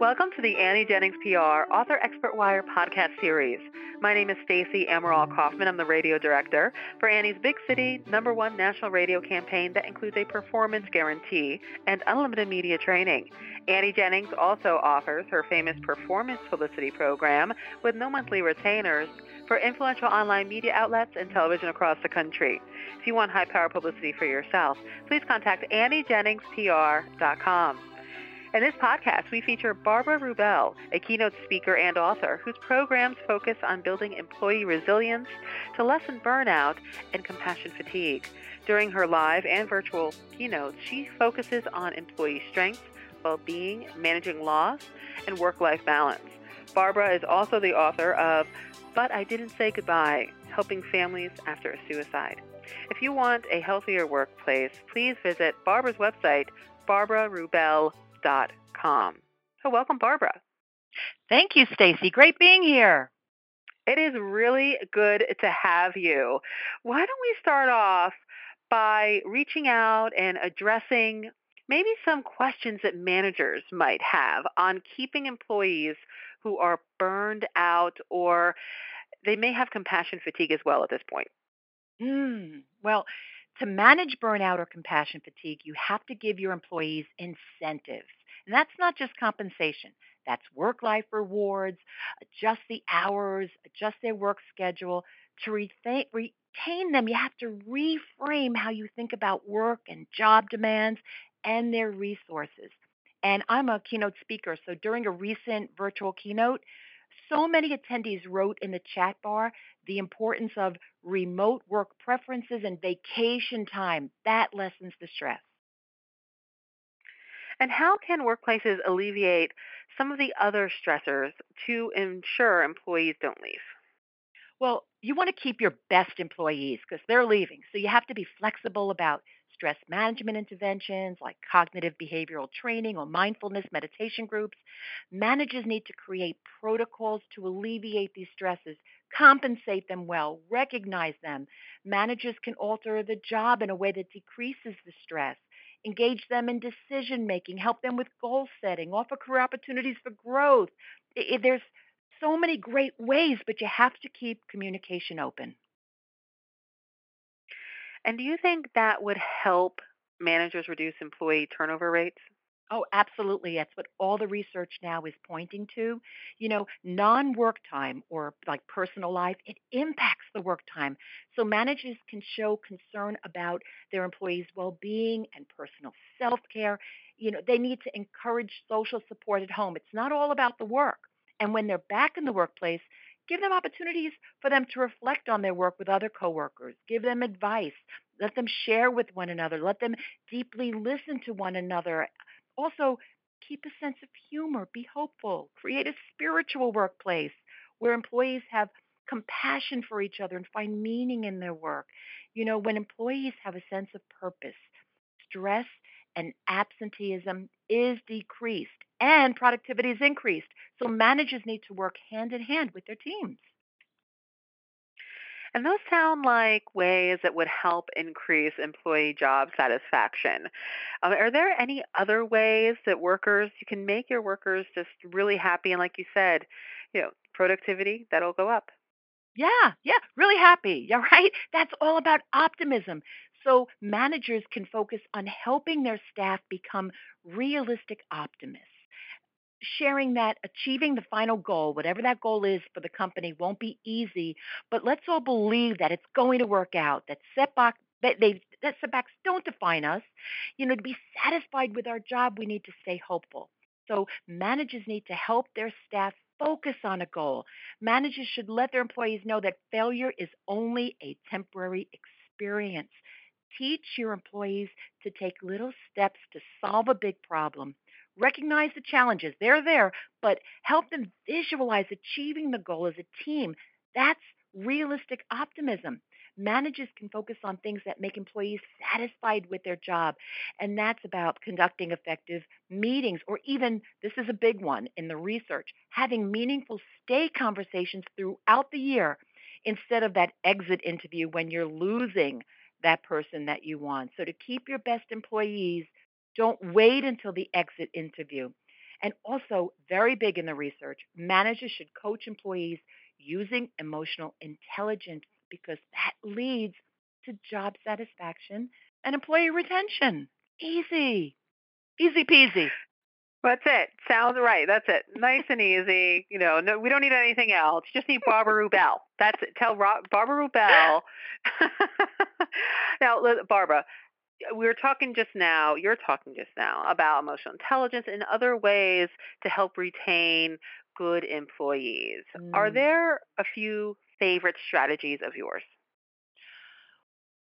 Welcome to the Annie Jennings PR Author Expert Wire podcast series. My name is Stacey Amaral Kaufman. I'm the radio director for Annie's Big City number one national radio campaign that includes a performance guarantee and unlimited media training. Annie Jennings also offers her famous performance publicity program with no monthly retainers for influential online media outlets and television across the country. If you want high power publicity for yourself, please contact AnnieJenningsPR.com. In this podcast, we feature Barbara Rubel, a keynote speaker and author whose programs focus on building employee resilience to lessen burnout and compassion fatigue. During her live and virtual keynotes, she focuses on employee strength, well being, managing loss, and work life balance. Barbara is also the author of But I Didn't Say Goodbye Helping Families After a Suicide. If you want a healthier workplace, please visit Barbara's website, barbararubel.com com. So welcome, Barbara. Thank you, Stacy. Great being here. It is really good to have you. Why don't we start off by reaching out and addressing maybe some questions that managers might have on keeping employees who are burned out or they may have compassion fatigue as well at this point. Mm, well, to manage burnout or compassion fatigue, you have to give your employees incentives. And that's not just compensation. That's work life rewards, adjust the hours, adjust their work schedule. To retain, retain them, you have to reframe how you think about work and job demands and their resources. And I'm a keynote speaker, so during a recent virtual keynote, so many attendees wrote in the chat bar the importance of remote work preferences and vacation time. That lessens the stress. And how can workplaces alleviate some of the other stressors to ensure employees don't leave? Well, you want to keep your best employees because they're leaving. So you have to be flexible about stress management interventions like cognitive behavioral training or mindfulness meditation groups. Managers need to create protocols to alleviate these stresses, compensate them well, recognize them. Managers can alter the job in a way that decreases the stress. Engage them in decision making, help them with goal setting, offer career opportunities for growth. There's so many great ways, but you have to keep communication open. And do you think that would help managers reduce employee turnover rates? Oh, absolutely. That's what all the research now is pointing to. You know, non work time or like personal life, it impacts the work time. So managers can show concern about their employees' well being and personal self care. You know, they need to encourage social support at home. It's not all about the work. And when they're back in the workplace, give them opportunities for them to reflect on their work with other coworkers, give them advice, let them share with one another, let them deeply listen to one another. Also, keep a sense of humor, be hopeful, create a spiritual workplace where employees have compassion for each other and find meaning in their work. You know, when employees have a sense of purpose, stress and absenteeism is decreased and productivity is increased. So managers need to work hand in hand with their teams. And those sound like ways that would help increase employee job satisfaction. Um, are there any other ways that workers, you can make your workers just really happy? And like you said, you know, productivity, that'll go up. Yeah, yeah, really happy. Yeah, right? That's all about optimism. So managers can focus on helping their staff become realistic optimists sharing that achieving the final goal, whatever that goal is for the company, won't be easy. But let's all believe that it's going to work out. That setback that they that setbacks don't define us. You know, to be satisfied with our job, we need to stay hopeful. So managers need to help their staff focus on a goal. Managers should let their employees know that failure is only a temporary experience. Teach your employees to take little steps to solve a big problem recognize the challenges. They're there, but help them visualize achieving the goal as a team. That's realistic optimism. Managers can focus on things that make employees satisfied with their job. And that's about conducting effective meetings, or even, this is a big one in the research, having meaningful stay conversations throughout the year instead of that exit interview when you're losing that person that you want. So to keep your best employees don't wait until the exit interview. And also, very big in the research, managers should coach employees using emotional intelligence because that leads to job satisfaction and employee retention. Easy. Easy peasy. That's it. Sounds right. That's it. Nice and easy. You know, no, we don't need anything else. Just need Barbara Rubel. That's it. Tell Barbara Rubel. now, Barbara, we were talking just now. You're talking just now about emotional intelligence and other ways to help retain good employees. Mm. Are there a few favorite strategies of yours?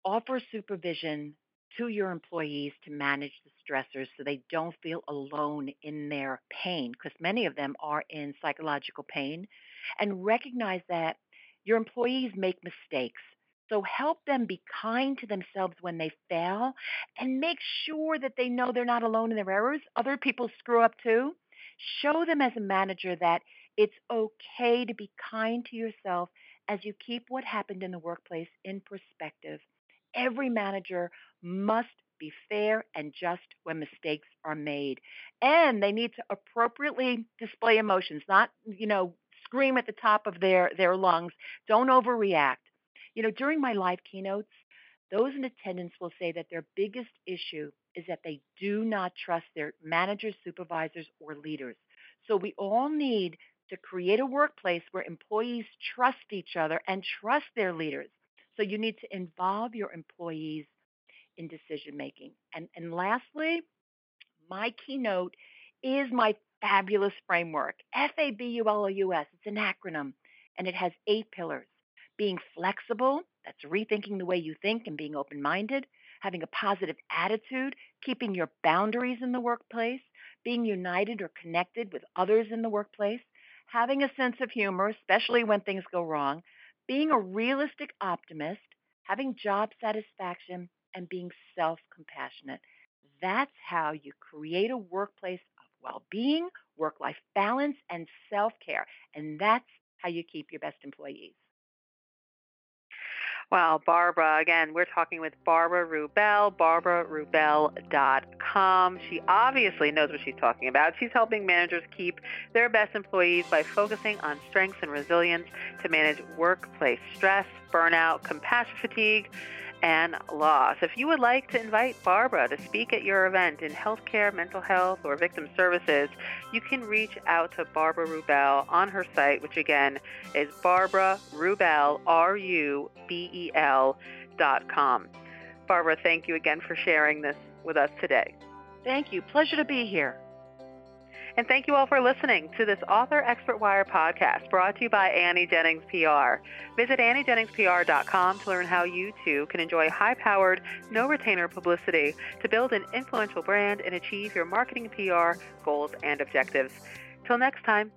Offer supervision to your employees to manage the stressors so they don't feel alone in their pain, because many of them are in psychological pain, and recognize that your employees make mistakes. So help them be kind to themselves when they fail and make sure that they know they're not alone in their errors. Other people screw up too. Show them as a manager that it's okay to be kind to yourself as you keep what happened in the workplace in perspective. Every manager must be fair and just when mistakes are made. And they need to appropriately display emotions, not, you know, scream at the top of their, their lungs. Don't overreact. You know, during my live keynotes, those in attendance will say that their biggest issue is that they do not trust their managers, supervisors, or leaders. So we all need to create a workplace where employees trust each other and trust their leaders. So you need to involve your employees in decision making. And, and lastly, my keynote is my fabulous framework, F A B U L O U S. It's an acronym, and it has eight pillars being flexible, that's rethinking the way you think and being open minded, having a positive attitude, keeping your boundaries in the workplace, being united or connected with others in the workplace, having a sense of humor, especially when things go wrong, being a realistic optimist, having job satisfaction, and being self compassionate. That's how you create a workplace of well being, work life balance, and self care. And that's how you keep your best employees. Well, Barbara, again, we're talking with Barbara Rubel, barbararubel.com. She obviously knows what she's talking about. She's helping managers keep their best employees by focusing on strengths and resilience to manage workplace stress, burnout, compassion fatigue, and loss. If you would like to invite Barbara to speak at your event in healthcare, mental health, or victim services, you can reach out to Barbara Rubel on her site, which again is Barbara Rubel, R U B E L dot com. Barbara, thank you again for sharing this with us today. Thank you. Pleasure to be here. And thank you all for listening to this Author Expert Wire podcast brought to you by Annie Jennings PR. Visit AnnieJenningsPR.com to learn how you too can enjoy high powered, no retainer publicity to build an influential brand and achieve your marketing PR goals and objectives. Till next time,